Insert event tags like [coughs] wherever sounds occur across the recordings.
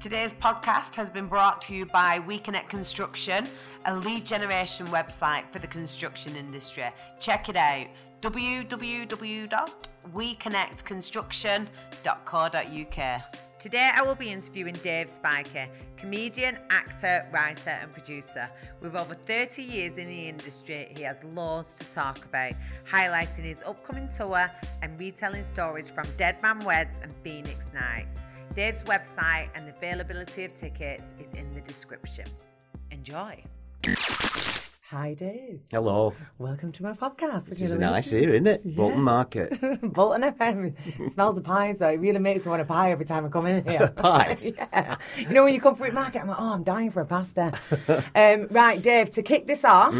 Today's podcast has been brought to you by WeConnect Construction, a lead generation website for the construction industry. Check it out www.weconnectconstruction.co.uk. Today I will be interviewing Dave Spikey, comedian, actor, writer, and producer. With over 30 years in the industry, he has loads to talk about, highlighting his upcoming tour and retelling stories from Dead Man Weds and Phoenix Nights. Dave's website and availability of tickets is in the description. Enjoy. Hi, Dave. Hello. Welcome to my podcast. This is nice here, isn't it? Bolton Market. [laughs] Bolton FM. It smells of pies, though. It really makes me want a pie every time I come in here. [laughs] Pie? [laughs] yeah. You know, when you come for a market, I'm like, oh, I'm dying for a pasta. um, right, Dave, to kick this off,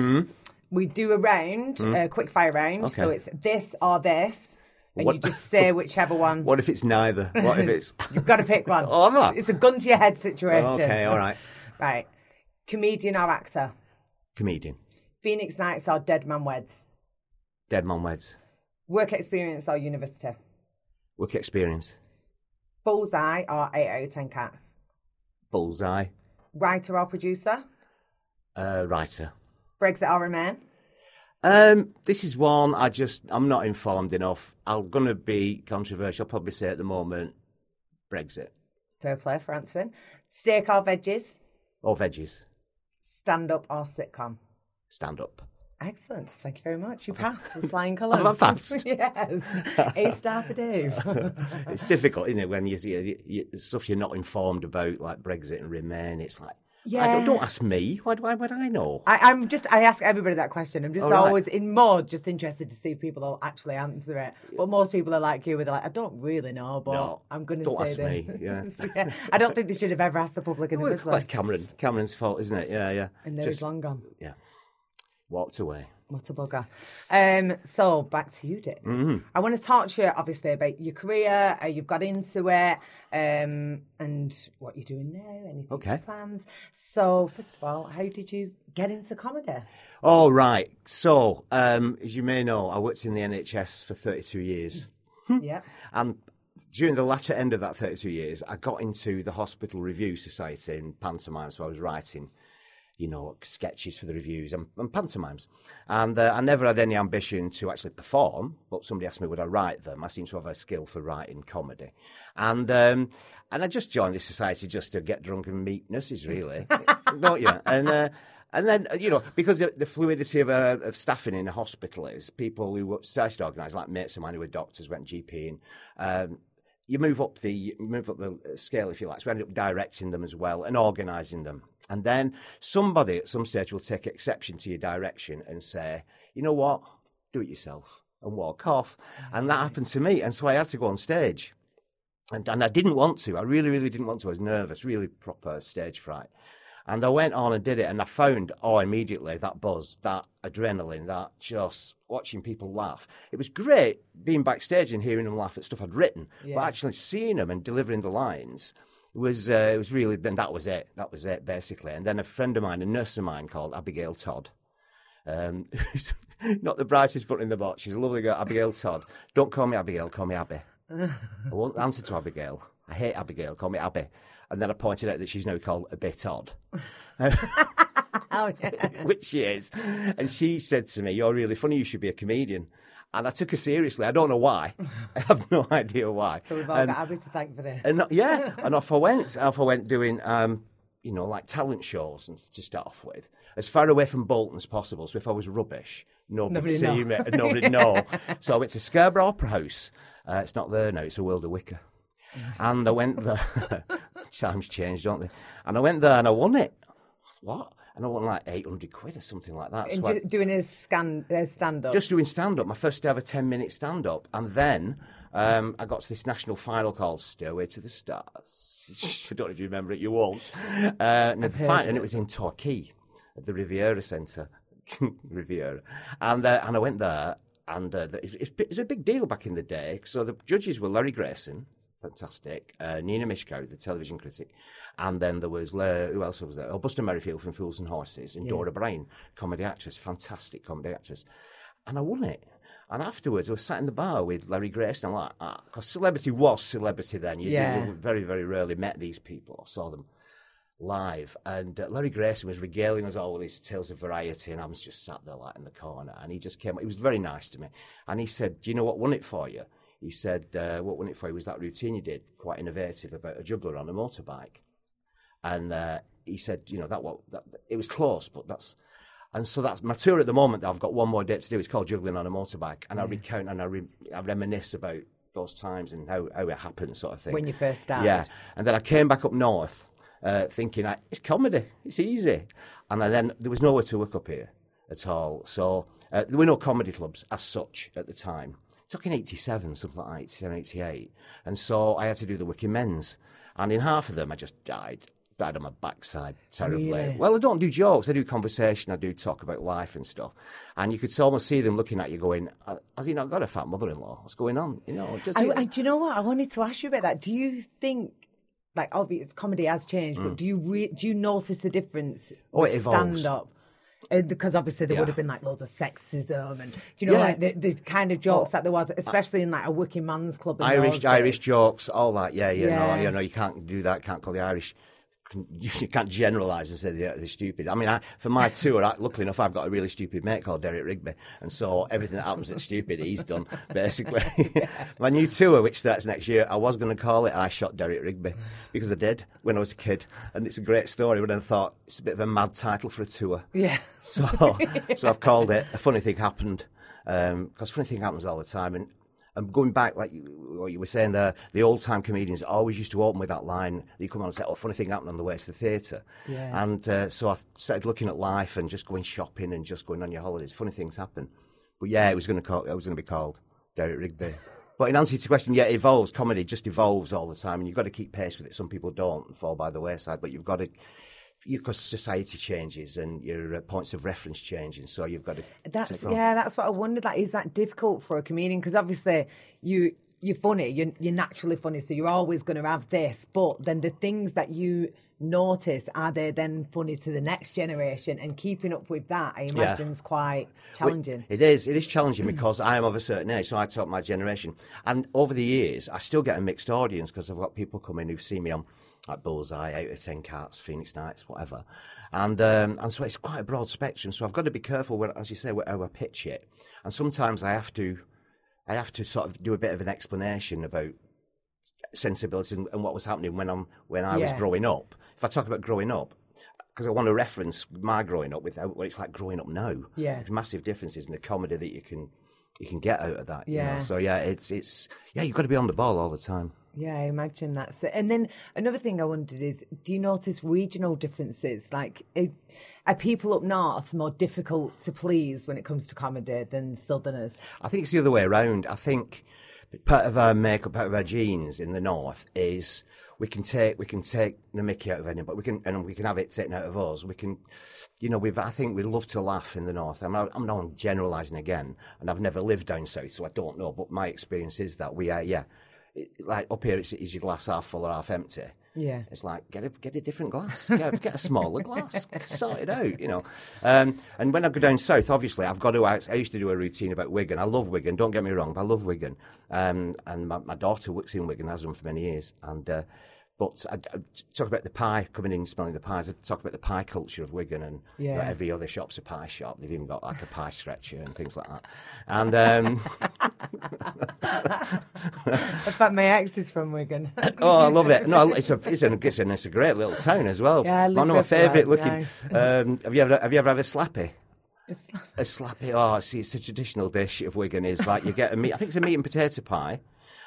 we do a round, a quick fire round. So it's this or this. And What- you just [laughs] say whichever one. What if it's neither? [laughs] What if it's. You've got to pick one. [laughs] Oh, have I? It's a gun to your head situation. okay, all right. Right. Comedian or actor? Comedian. Phoenix Nights or Dead Man Weds? Dead Man Weds. Work experience or university? Work experience. Bullseye or 8 out of 10 cats? Bullseye. Writer or producer? Uh, writer. Brexit or Remain? Um, this is one I just. I'm not informed enough. I'm going to be controversial, I'll probably say at the moment Brexit. Fair play for answering. Steak or veggies? Or veggies. Stand up or sitcom? Stand up. Excellent. Thank you very much. You passed with [laughs] flying colours. I passed? [laughs] yes. A star for Dave. [laughs] it's difficult, isn't it, when you, you, you stuff you're not informed about, like Brexit and Remain. It's like, Yeah. don't, don't ask me. Why, why would I know? I, I'm just, I ask everybody that question. I'm just All right. always in more just interested to see if people will actually answer it. But most people are like you, where they're like, I don't really know, but No, I'm going to don't say ask this. me, yeah. [laughs] Yeah. I don't think they should have ever asked the public in the Well, first that's. Cameron. Cameron's fault, isn't it? Yeah, yeah. And now he's long gone. yeah. Walked away. What a bugger. Um, so back to you, Dick. Mm-hmm. I want to talk to you, obviously, about your career, how you've got into it, um, and what you're doing now, any Okay. plans. So, first of all, how did you get into comedy? Oh, right. So, um, as you may know, I worked in the NHS for 32 years. yeah. And during the latter end of that 32 years, I got into the Hospital Review Society in pantomime. So I was writing, you know, sketches for the reviews and, and pantomimes. And uh, I never had any ambition to actually perform, but somebody asked me would I write them. I seem to have a skill for writing comedy. And um, and I just joined this society just to get drunk and meet nurses, really. [laughs] Don't you? And uh, and then, uh, you know, because the, the fluidity of, uh, of staffing in a hospital is people who started to organise, like mates of mine who were doctors, went GP, and um, you move up the move up the uh, scale, if you like. So I ended up directing them as well and organising them. And then somebody at some stage will take exception to your direction and say, you know what, do it yourself and walk off. And that happened to me. And so I had to go on stage. And, and I didn't want to. I really, really didn't want to. I was nervous, really proper stage fright. And I went on and did it, and I found, oh, immediately that buzz, that adrenaline, that just watching people laugh. It was great being backstage and hearing them laugh at stuff I'd written, but actually seeing them and delivering the lines was uh, it was really. Then that was it. That was it basically. And then a friend of mine, a nurse of mine called Abigail Todd. Um, [laughs] not the brightest foot in the box. She's a lovely girl, Abigail Todd. Don't call me Abigail, call me Abby. I won't answer to Abigail. I hate Abigail. Call me Abby. And then I pointed out that she's now called a bit odd, [laughs] Oh, [laughs] which she is. And she said to me, "You're really funny. You should be a comedian." And I took her seriously. I don't know why. [laughs] I have no idea why. So we've all And- got Abby to thank for this. and yeah, and off I went. Off I went doing, um, you know, like talent shows and to start off with, as far away from Bolton as possible. So if I was rubbish, nobody'd Nobody see know. me, and nobody'd know. So I went to Scarborough Opera House. Uh, it's not there now. It's a World of Wicker. [laughs] And I went there. [laughs] Times change, don't they? And I went there and I won it. What? And I won like eight hundred quid or something like that. And So I- doing his scan, his stand up. just doing stand up, my first ever 10 minute stand up. And then um, I got to this national final called Stairway to the Stars. [laughs] I don't know if you remember it, you won't. Uh, and, the heard fi- of and it. was in Torquay at the Riviera Centre. Riviera. And, uh, and I went there, and uh, the- it, it was a big deal back in the day. So the judges were Larry Grayson, fantastic, uh, Nina Myskow, the television critic, and then there was, who else was there? Oh, Buster Merryfield from Fools and Horses, and Dora Bryan, comedy actress, fantastic comedy actress. And I won it. And afterwards, I was sat in the bar with Larry Grayson. I'm like, because celebrity was celebrity then. You, Yeah. you very, very rarely met these people or saw them live. And uh, Larry Grayson was regaling us all with his tales of variety, and I was just sat there like in the corner. And he just came. He was very nice to me, and he said, "Do you know what won it for you?" He said, uh, "What won it for you was that routine you did, quite innovative about a juggler on a motorbike." And uh, he said, "You know that what that, it was close, but that's." And so that's my tour at the moment. I've got one more date to do. It's called Juggling on a Motorbike, and I recount and I, re- I reminisce about those times and how, how it happened, sort of thing. When you first started. Yeah, and then I came back up north, uh, thinking "Ah, it's comedy, it's easy, and I then there was nowhere to work up here at all. So uh, there were no comedy clubs as such at the time. Talking 87, something like that, 87, 88. And so I had to do the Wicked Men's. And in half of them, I just died. Died on my backside terribly. Really? Well, I don't do jokes. I do conversation. I do talk about life and stuff. And you could almost see them looking at you going, "Uh, has he not got a fat mother-in-law? What's going on? You know, just, I, I, do you know what? I wanted to ask you about that. Do you think, like, obvious comedy has changed, but do you re- do you notice the difference Mm. Oh, with it evolves. stand up? Uh, because obviously there Yeah. would have been like loads of sexism and do you know Yeah. like the, the kind of jokes that there was, especially in like a working man's club. Irish Irish days. jokes, all that. Yeah, you Yeah. know, you know, you can't do that. Can't call the Irish. [laughs] You can't generalise and say they're, they're stupid. I mean, I, for my tour, I, luckily enough, I've got a really stupid mate called Derek Rigby, and so everything that happens that's stupid, he's done [laughs] basically. [laughs] my new tour, which starts next year, I was going to call it "I Shot Derek Rigby" because I did when I was a kid, and it's a great story. But then I thought it's a bit of a mad title for a tour. Yeah. So, so I've called it "A Funny Thing Happened," um, because funny thing happens all the time. And and going back, like you, what you were saying there, the old time comedians always used to open with that line. You come on and say, "Oh, funny thing happened on the way to the theatre," Yeah. and uh, so I started looking at life and just going shopping and just going on your holidays. Funny things happen, but yeah, it was going to call. It was going to be called Derek Rigby. [laughs] But in answer to your question, yeah, it evolves. Comedy just evolves all the time, and you've got to keep pace with it. Some people don't and fall by the wayside, but you've got to because society changes and your uh, points of reference changing, so you've got to. That's yeah. That's what I wondered. Like, is that difficult for a comedian? Because obviously, you you're funny. You're you're naturally funny, so you're always going to have this. But then the things that you notice are they then funny to the next generation? And keeping up with that, I imagine, is quite challenging. It is. It is challenging because I am of a certain age, so I talk my generation. And over the years, I still get a mixed audience because I've got people coming who've seen me on like Bullseye, Eight of Ten Cats, Phoenix Nights, whatever. And um, and so it's quite a broad spectrum. So I've got to be careful, where, as you say, where, how I pitch it. And sometimes I have to, I have to sort of do a bit of an explanation about sensibility and, and what was happening when I'm when I was growing up. If I talk about growing up, because I want to reference my growing up with what it's like growing up now. Yeah. There's massive differences in the comedy that you can you can get out of that. you know. Yeah. So yeah, it's it's yeah, you've got to be on the ball all the time. Yeah, I imagine that's it. And then another thing I wondered is, do you notice regional differences? Like, are, people up north more difficult to please when it comes to comedy than southerners? I think it's the other way around. I think part of our makeup, part of our genes in the north is we can take we can take the Mickey out of anybody. We can and we can have it taken out of us. We can, you know, we've I think we love to laugh in the north. I'm I'm not generalising again, and I've never lived down south, so I don't know. But my experience is that we are yeah, it, like up here, it's is your glass half full or half empty. Yeah. It's like get a get a different glass, get a, get a smaller glass, [laughs] sort it out, you know. Um, and when I go down south, obviously I've got to. I, I used to do a routine about Wigan. I love Wigan. Don't get me wrong, but I love Wigan. Um, and my, my daughter works in Wigan, has done for many years. And uh, but I, I talk about the pie coming in, smelling the pies. I talk about the pie culture of Wigan, and you know, every other shop's a pie shop. They've even got like a pie stretcher and things like that. And um, [laughs] In fact, my ex is from Wigan. [laughs] Oh, I love it. No, it's a it's a it's a, it's a great little town as well. Yeah, I One of my favourite looking. it's [laughs] Um, have you ever have you ever had a slappy? It's- A slappy. Oh, see, it's a traditional dish of Wigan. Is like you get a meat. I think it's a meat and potato pie,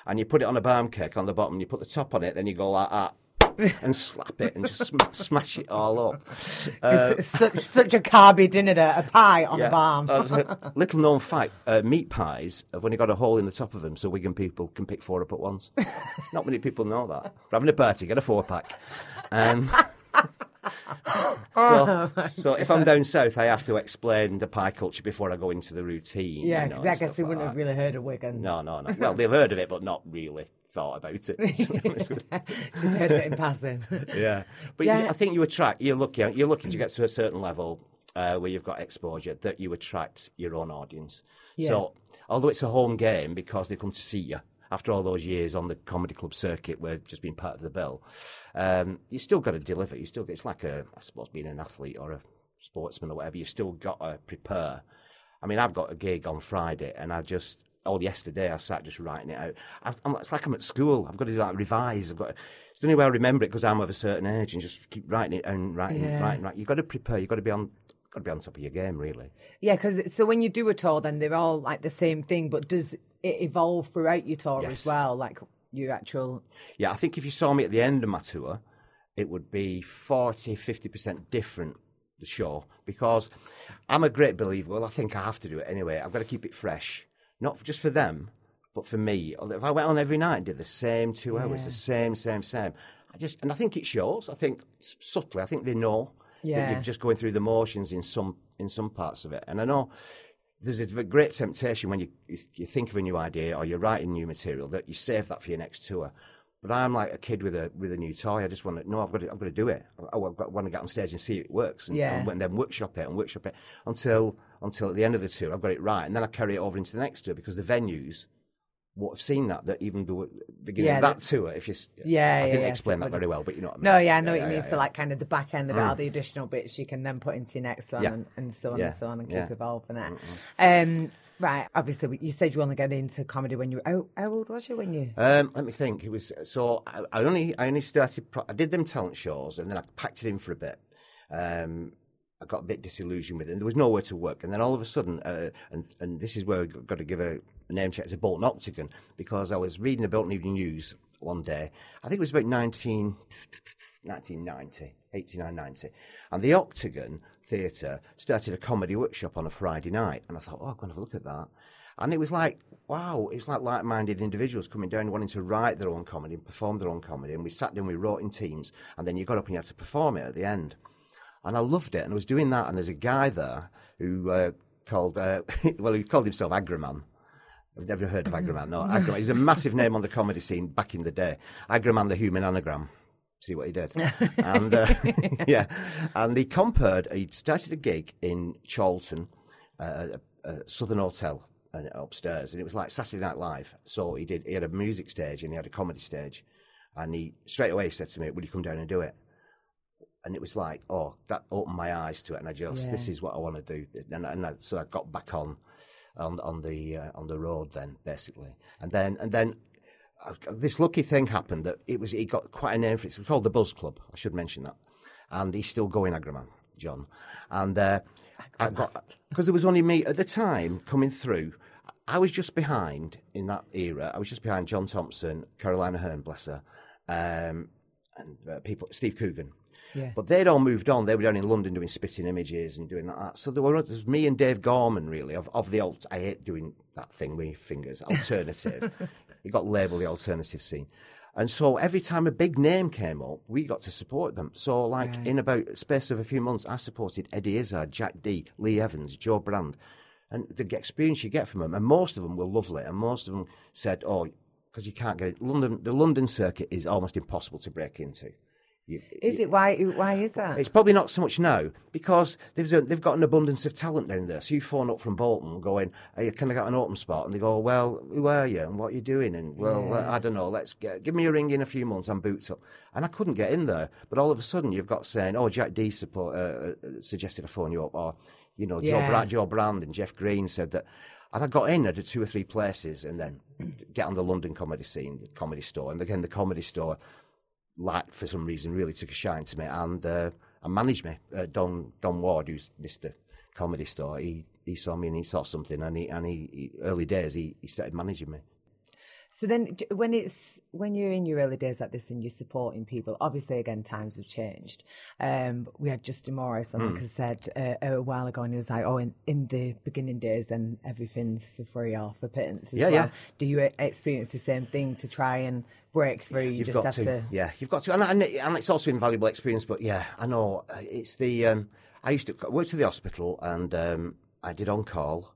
and you put it on a barm cake on the bottom. and You put the top on it, then you go like that. [laughs] And slap it and just sm- smash it all up. [laughs] Uh, such, such a carby dinner a pie on a barm. Uh, a [laughs] little known fact: uh, meat pies have only got a hole in the top of them, so Wigan people can pick four up at once. Not many people know that. We're having a party, get a four pack. Um, so, [laughs] so if I'm down south, I have to explain the pie culture before I go into the routine. yeah, you know, I guess they like wouldn't that. have really heard of Wigan. No, no, no. [laughs] Well, they've heard of it, but not really thought about it. to be [laughs] honest with you. Just heard of it in passing. yeah, but Yeah. You, I think you attract. You're lucky. You're lucky to get to a certain level. uh, where you've got exposure, that you attract your own audience. Yeah. So, although it's a home game because they come to see you after all those years on the comedy club circuit, where just being part of the bill, um, you still got to deliver. You still, it's like a, I suppose, being an athlete or a sportsman or whatever. You've still got to prepare. I mean, I've got a gig on Friday, and I just all yesterday I sat just writing it out. I've, I'm, it's like I'm at school. I've got to like revise. I've got. To, it's the only way I remember it because I'm of a certain age, and just keep writing it and writing, Yeah. it, writing, writing. You've got to prepare. You've got to be on. Got to be on top of your game, really. Yeah, because so when you do a tour, then they're all like the same thing, but does it evolve throughout your tour Yes. as well? Like your actual. Yeah, I think if you saw me at the end of my tour, it would be 40, 50% different, the show, because I'm a great believer. Well, I think I have to do it anyway. I've got to keep it fresh, not just for them, but for me. If I went on every night and did the same two hours, Yeah. the same, same, same, I just, and I think it shows. I think subtly, I think they know that Yeah. you're just going through the motions in some in some parts of it. And I know there's a great temptation when you, you you think of a new idea or you're writing new material that you save that for your next tour. But I'm like a kid with a with a new toy. I just want to no, I've got to, I've got to do it. I, I want to get on stage and see if it works, and, Yeah. and then workshop it and workshop it until until at the end of the tour I've got it right, and then I carry it over into the next tour because the venues won't have seen that. That even the beginning Yeah, of that tour, if you Yeah, I yeah, didn't yeah, explain so that very well, but you know what I mean. No, yeah, I know what you mean. So like kind of the back end of it, all the additional bits you can then put into your next one and, and so on and so on and keep evolving it. Um, right, obviously you said you only got into comedy when you were how, how old was you when you? Um, let me think. It was so I, I only I only started. I did them talent shows, and then I packed it in for a bit. Um, I got a bit disillusioned with it, and there was nowhere to work. And then all of a sudden, uh, and and this is where I've got to give a, name check to Bolton Octagon because I was reading the Bolton Evening News one day. I think it was about 19, 1990, 89, 90. And the Octagon Theatre started a comedy workshop on a Friday night. And I thought, oh, I'm going to have a look at that. And it was like, wow, it's like like minded individuals coming down wanting to write their own comedy and perform their own comedy. And we sat down, we wrote in teams, and then you got up and you had to perform it at the end. And I loved it. And I was doing that. And there's a guy there who uh, called, uh, [laughs] well, he called himself Agraman. I've never heard of Agraman. No, Agraman. He's a massive name on the [laughs] comedy scene back in the day. Agraman, the human anagram. See what he did. [laughs] and uh, yeah, and he compared. He started a gig in Chorlton, uh, a, a Southern Hotel uh, upstairs, and it was like Saturday Night Live. So he did. He had a music stage and he had a comedy stage, and he straight away said to me, "Will you come down and do it?" And it was like, oh, that opened my eyes to it, and I just, this is what I want to do. And, and I, so I got back on, on on the uh, on the road then, basically, and then and then uh, this lucky thing happened that it was he got quite a name for it. It was called the Buzz Club. I should mention that, and he's still going, Agraman, John, and uh, I got because there was only me at the time coming through. I was just behind in that era. I was just behind John Thompson, Caroline Aherne, bless her, um, and uh, people, Steve Coogan. Yeah. But they'd all moved on. They were down in London doing spitting images and doing that. Uh, so there were me and Dave Gorman really of, of the alt. I hate doing that thing with fingers. Alternative. [laughs] you got labelled the alternative scene. And so every time a big name came up, we got to support them. So like Right. in about a space of a few months, I supported Eddie Izzard, Jack Dee, Lee Evans, Jo Brand, and the experience you get from them. And most of them were lovely, and most of them said, "Oh, because you can't get it. London, the London circuit is almost impossible to break into." You, Is it why? Why is that? it's probably not so much now because they've they've got an abundance of talent down there. So you phone up from Bolton, going, hey, "Can I get an open spot?" And they go, "Well, who are you and what are you doing?" And well, Yeah. I don't know. Let's get, give me a ring in a few months. I'm booked up, and I couldn't get in there. But all of a sudden, you've got saying, "Oh, Jack Dee support, uh, uh, suggested I phone you up," or you know, Joe, Yeah. Brand, Jo Brand and Jeff Green said that. And I got in at two or three places, and then [clears throat] get on the London comedy scene, the comedy store, and again the comedy store like for some reason really took a shine to me and uh, and managed me. Uh, Don Don Ward, who's Mister Comedy Store, he he saw me and he saw something and he and he, he early days he, he started managing me. So then, when it's when you're in your early days like this and you're supporting people, obviously again times have changed. Um, we had Justin Morris on, Hmm. like I said uh, a while ago, and he was like, "Oh, in, in the beginning days, then everything's for free or for pittance." As Yeah, well. yeah. Do you experience the same thing to try and break through? You You've just got have to, to. yeah, you've got to, and, and, and it's also invaluable experience. But yeah, I know uh, it's the. Um, I used to I worked at the hospital and um, I did on call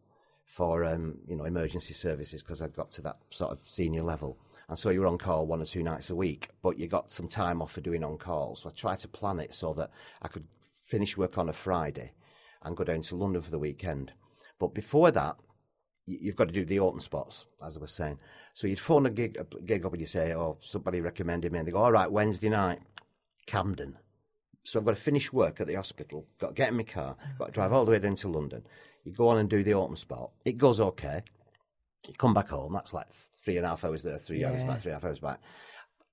for um, you know emergency services because I'd got to that sort of senior level. And so you were on call one or two nights a week, but you got some time off for doing on call. So I tried to plan it so that I could finish work on a Friday and go down to London for the weekend. But before that, you- you've got to do the autumn spots, as I was saying. So you'd phone a gig, a gig up and you say, oh, somebody recommended me. And they go, all right, Wednesday night, Camden. So I've got to finish work at the hospital, got to get in my car, got to drive all the way down to London. You go on and do the autumn spot. It goes okay. You come back home, that's like three and a half hours there, three hours Yeah. back, three and a half hours back.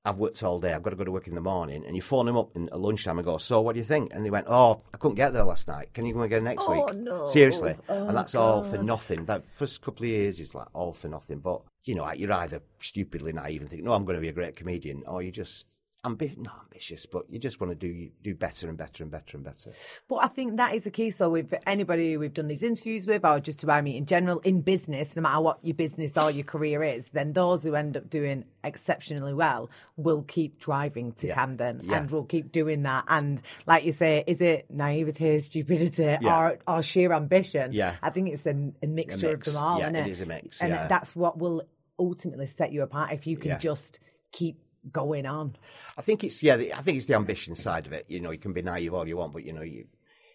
I've worked all day. I've got to go to work in the morning. And you phone them up in, at lunchtime and go, So, what do you think? And they went, Oh, I couldn't get there last night. Can you come again next Oh, week? no. Seriously. Oh, and that's all for nothing. That first couple of years is like all for nothing. But, you know, you're either stupidly naive and think, No, I'm going to be a great comedian, or you just. Ambi- not ambitious, but you just want to do do better and better and better and better. But I think that is the key. So, with anybody we've done these interviews with, or just about me in general, in business, no matter what your business or your career is, then those who end up doing exceptionally well will keep driving to Yeah. Camden Yeah. and will keep doing that. And, like you say, is it naivety, stupidity, Yeah. or, or sheer ambition? Yeah. I think it's a, a mixture mix. of them all. Yeah, isn't it it is a mix, And that's what will ultimately set you apart if you can just keep going on. I think it's yeah. The, I think it's the ambition side of it. You know, you can be naive all you want, but you know, you,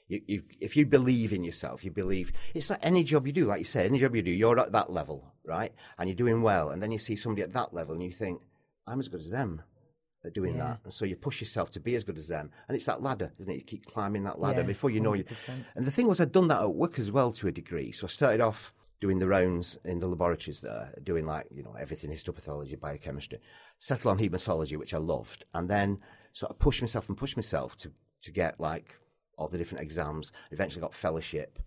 you, you if you believe in yourself, you believe. It's like any job you do, like you say, any job you do, you're at that level, right? And you're doing well, and then you see somebody at that level, and you think, I'm as good as them at doing Yeah. that, and so you push yourself to be as good as them, and it's that ladder, isn't it? You keep climbing that ladder Yeah, before you know you. 100%. And the thing was, I'd done that at work as well to a degree. So I started off doing the rounds in the laboratories there, doing like, you know, everything histopathology, biochemistry, settle on hematology, which I loved, and then sort of push myself and push myself to, to get like all the different exams. Eventually got fellowship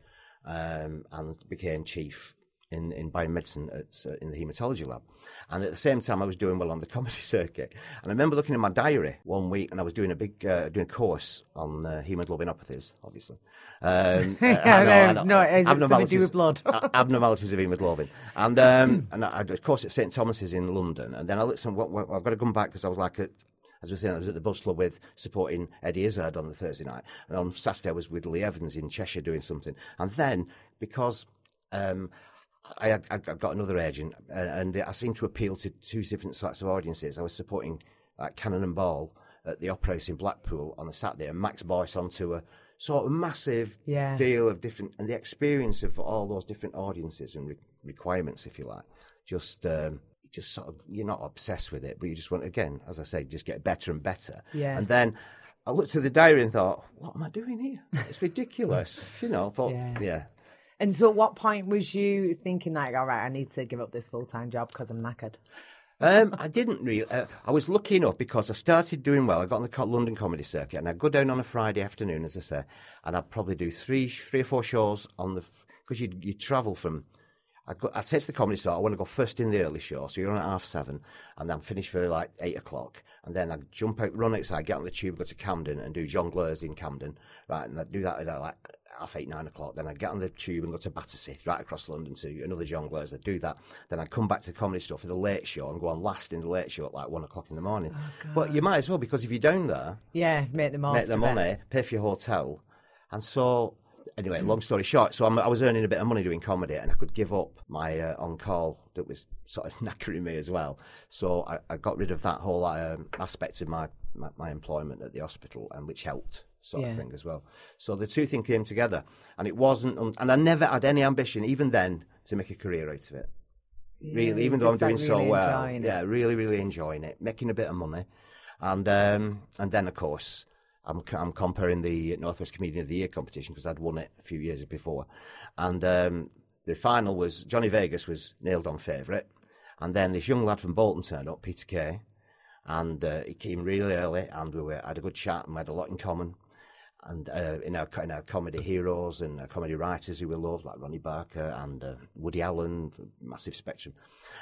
um, and became chief in, in biomedicine at, uh, in the hematology lab. And at the same time, I was doing well on the comedy [laughs] circuit. And I remember looking in my diary one week, and I was doing a big uh, doing a course on uh, hemoglobinopathies, obviously. Um, [laughs] I know. No, is it something to do Abnormalities- with blood? abnormalities of hemoglobin. And um, [coughs] and I, a course at St Thomas's in London. And then I looked, and what, what, I've got to come back because I was like, at, as we were saying, I was at the Club with supporting Eddie Izzard on the Thursday night. And on Saturday, I was with Lee Evans in Cheshire doing something. And then because um, I had I I got another agent, uh, and I seemed to appeal to two different sorts of audiences. I was supporting like Cannon and Ball at the Opera House in Blackpool on a Saturday, and Max Boyce onto a sort of massive Yeah. deal of different, and the experience of all those different audiences and re- requirements, if you like, just. Um, just sort of, you're not obsessed with it, but you just want, again, as I say, just get better and better. Yeah. And then I looked at the diary and thought, what am I doing here? It's ridiculous, [laughs] you know. But Yeah. yeah, And so, at what point was you thinking like, all right, I need to give up this full time job because I'm knackered? Um, I didn't really. Uh, I was looking up because I started doing well. I got on the London comedy circuit, and I'd go down on a Friday afternoon, as I say, and I'd probably do three, three or four shows on the because you you travel from. I go, I the comedy store. I want to go first in the early show, so you're on at half seven, and then finish for like eight o'clock, and then I jump out, run outside, get on the tube, go to Camden, and do jongleurs in Camden, right, and I do that at like half eight, nine o'clock. Then I'd get on the tube and go to Battersea, right across London to another jongleurs. I'd do that. Then I'd come back to the comedy store for the late show and go on last in the late show at like one o'clock in the morning. but you might as well because if you're down there, Yeah, make the make the money, pay for your hotel. And so, anyway, long story short, so I'm, I was earning a bit of money doing comedy and I could give up my uh, on call that was sort of [laughs] knackering me as well. So I, I got rid of that whole um, aspect of my, my, my employment at the hospital, and which helped. Sort Yeah. of thing as well. So the two things came together, and it wasn't. Un- and I never had any ambition, even then, to make a career out of it. Really, even though I'm doing so really well, enjoying it. yeah, really, really enjoying it, making a bit of money, and um, and then of course I'm I'm comparing the Northwest Comedian of the Year competition because I'd won it a few years before, and um, the final was Johnny Vegas was nailed on favourite, and then this young lad from Bolton turned up, Peter Kay, and uh, he came really early, and we were, had a good chat and we had a lot in common. And uh, in our in our comedy heroes and our comedy writers who we love, like Ronnie Barker and uh, Woody Allen, massive spectrum,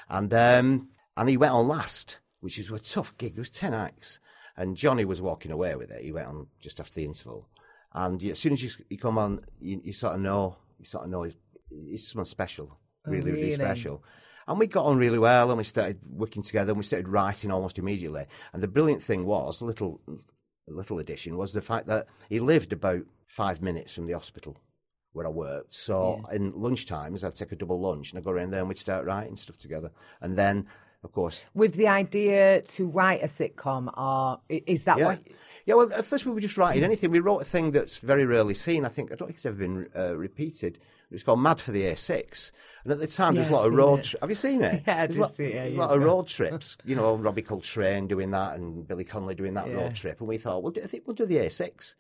and um, and he went on last, which was a tough gig. There was ten acts, and Johnny was walking away with it. He went on just after the interval, and as soon as you, you come on, you, you sort of know, you sort of know he's, he's someone special, Oh, really, really really? special. And we got on really well, and we started working together, and we started writing almost immediately. And the brilliant thing was, a little, little addition, was the fact that he lived about five minutes from the hospital where I worked. So in lunch times, I'd take a double lunch, and I'd go around there, and we'd start writing stuff together. And then, of course, With the idea to write a sitcom, or is that yeah, what? Yeah, well, at first we were just writing anything. We wrote a thing that's very rarely seen. I think I don't think it's ever been uh, repeated. It's called Mad for the A6, and at the time there was a lot of road. it. Tri- have you seen it? [laughs] Yeah, I There's did a lot, see it, yeah, a lot of road [laughs] trips. You know, Robbie Coltrane doing that, and Billy Connolly doing that Yeah. road trip. And we thought, well, I think we'll do the A6,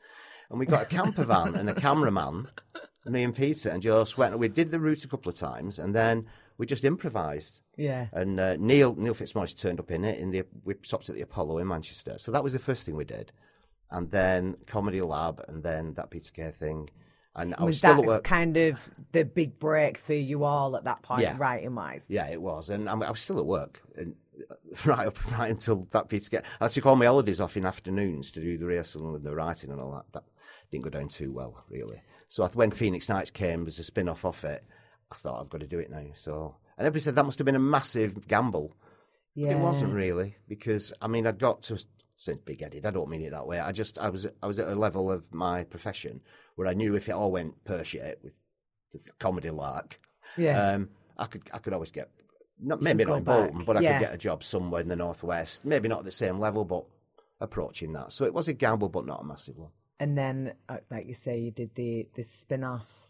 and we got a camper van and a cameraman, [laughs] me and Peter, and just went. and We did the route a couple of times, and then we just improvised. Yeah. And uh, Neil Neil Fitzmaurice turned up in it. In the we stopped at the Apollo in Manchester. So that was the first thing we did, and then Comedy Lab, and then that Peter Kay thing. And I was, Was still at work. kind of the big break for you all at that point, Yeah. writing wise? Yeah, it was, and I'm, I was still at work, and [laughs] right up right until that Peter Kay. I took all my holidays off in afternoons to do the rehearsal and the writing and all that. That didn't go down too well, really. So I, when Phoenix Nights came as a spin off off it, I thought I've got to do it now. So and everybody said that must have been a massive gamble. Yeah. It wasn't really because I mean I'd got to since big headed. I don't mean it that way. I just I was I was at a level of my profession where I knew if it all went pear shaped with the comedy lark, Yeah. um, I could I could always get not maybe not in Bolton, but I Yeah. could get a job somewhere in the northwest. Maybe not at the same level, but approaching that. So it was a gamble, but not a massive one. and then, uh, like you say, you did the the spin off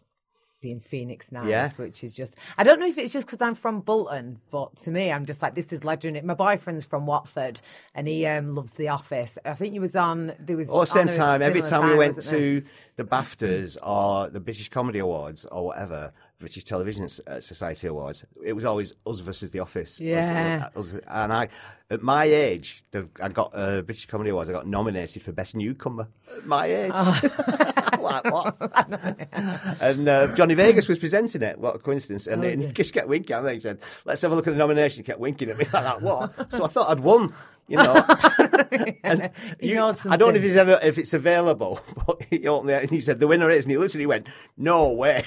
being Phoenix Nights, Yeah. which is just I don't know if it's just because I'm from Bolton, but to me, I'm just like this is legendary. My boyfriend's from Watford, and he um, loves The Office. I think he was on. There was Or same time, every similar time we went wasn't there? to the BAFTAs or the British Comedy Awards or whatever, British Television uh, Society Awards, it was always us versus The Office. Yeah. us- and I, at my age, the, I got uh, British Comedy Awards. I got nominated for Best Newcomer. At my age, I'm [laughs] like what? [laughs] and uh, Johnny Vegas was presenting it. What a coincidence! And Oh, he yeah. [laughs] just kept winking at me. He said, "Let's have a look at the nomination." He kept winking at me [laughs] like that. What? So I thought I'd won. You know, and you- I don't know if it's ever if it's available, but he opened it and he said the winner is, and he literally went, "No way!"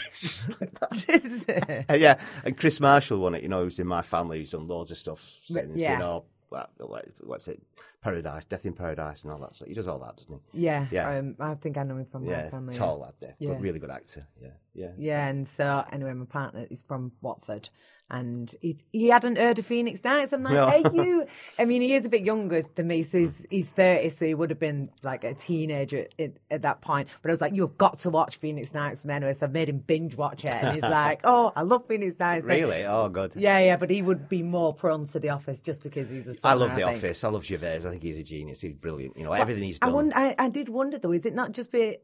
Like. Yeah, and Kris Marshall won it. You know, who's in my family. He's done loads of stuff since. yeah. You know, what, what- what's it? Paradise, Death in Paradise, and all that. So he does all that, doesn't he? yeah, Yeah. Um, I think I know him from my Yeah, family. tall lad there, Yeah. good, really good actor. Yeah, yeah. Yeah, and so anyway, my partner is from Watford, and he he hadn't heard of Phoenix Nights. I'm like, No. hey, you. [laughs] I mean, he is a bit younger than me, so he's he's thirty, so he would have been like a teenager at, at, at that point. But I was like, you've got to watch Phoenix Nights, man. So I've made him binge watch it, and he's [laughs] like, oh, I love Phoenix Nights. Really? Oh, good. Yeah, yeah, but he would be more prone to The Office just because he's a. I love The think. Office. I love Gervais. I think he's a genius. He's brilliant. You know, everything he's I, done. wonder, I, I did wonder though, is it not just be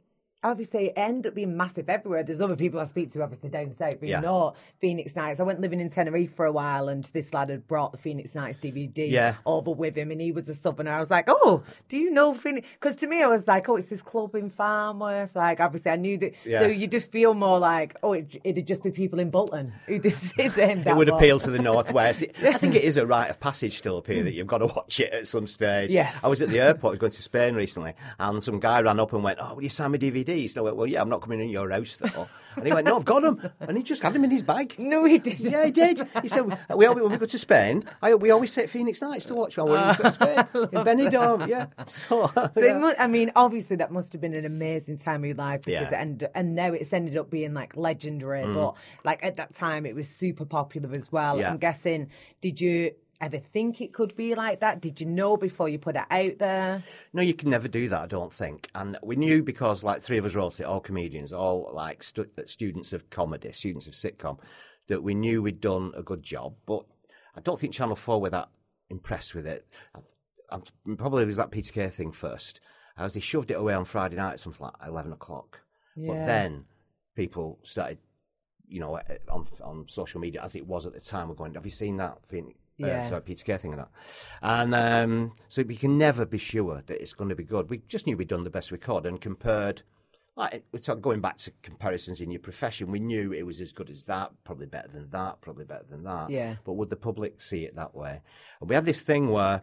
obviously it ended up being massive everywhere. There's other people I speak to obviously down south who Yeah. know Phoenix Nights. I went living in Tenerife for a while and this lad had brought the Phoenix Nights DVD Yeah. over with him and he was a southerner. I was like, Oh, do you know Phoenix? Because to me I was like, Oh, it's this club in Farnworth. Like obviously I knew that Yeah. so you just feel more like, Oh, it, it'd just be people in Bolton who [laughs] this is aimed it would more. appeal to the northwest. [laughs] I think it is a rite of passage still up here that you've got to watch it at some stage. Yes. I was at the airport, I was going to Spain recently, and some guy ran up and went, "Oh, will you sign my DVDs?" And I went, "Well, yeah, I'm not coming in your house though." And he went, "No, I've got them," and he just had them in his bag. [laughs] No, he didn't. Yeah, he did. He said, "We always, when we go to Spain, I, we always take Phoenix Nights to watch when we go to Spain in [laughs] Benidorm." Yeah, [laughs] so, So yeah. it mu- I mean, obviously that must have been an amazing time of your life because Yeah. and and now it's ended up being like legendary. Mm. But like at that time, it was super popular as well. Yeah. I'm guessing. Did you ever think it could be like that? Did you know before you put it out there? No, you can never do that, I don't think. And we knew because, like, three of us wrote it, all comedians, all like stu- students of comedy, students of sitcom, that we knew we'd done a good job. But I don't think Channel 4 were that impressed with it. I'm, I'm, probably it was that Peter Kay thing first. As he shoved it away on Friday night at something like 11 o'clock. Yeah. But then people started, you know, eh, on, on social media, as it was at the time, we were going, Have you seen that? Uh, Yeah. sorry, Peter Kay thing and that. And um, so we can never be sure that it's going to be good. We just knew we'd done the best we could and compared, like, we're talking, going back to comparisons in your profession, we knew it was as good as that, probably better than that, probably better than that. Yeah. But would the public see it that way? And we had this thing where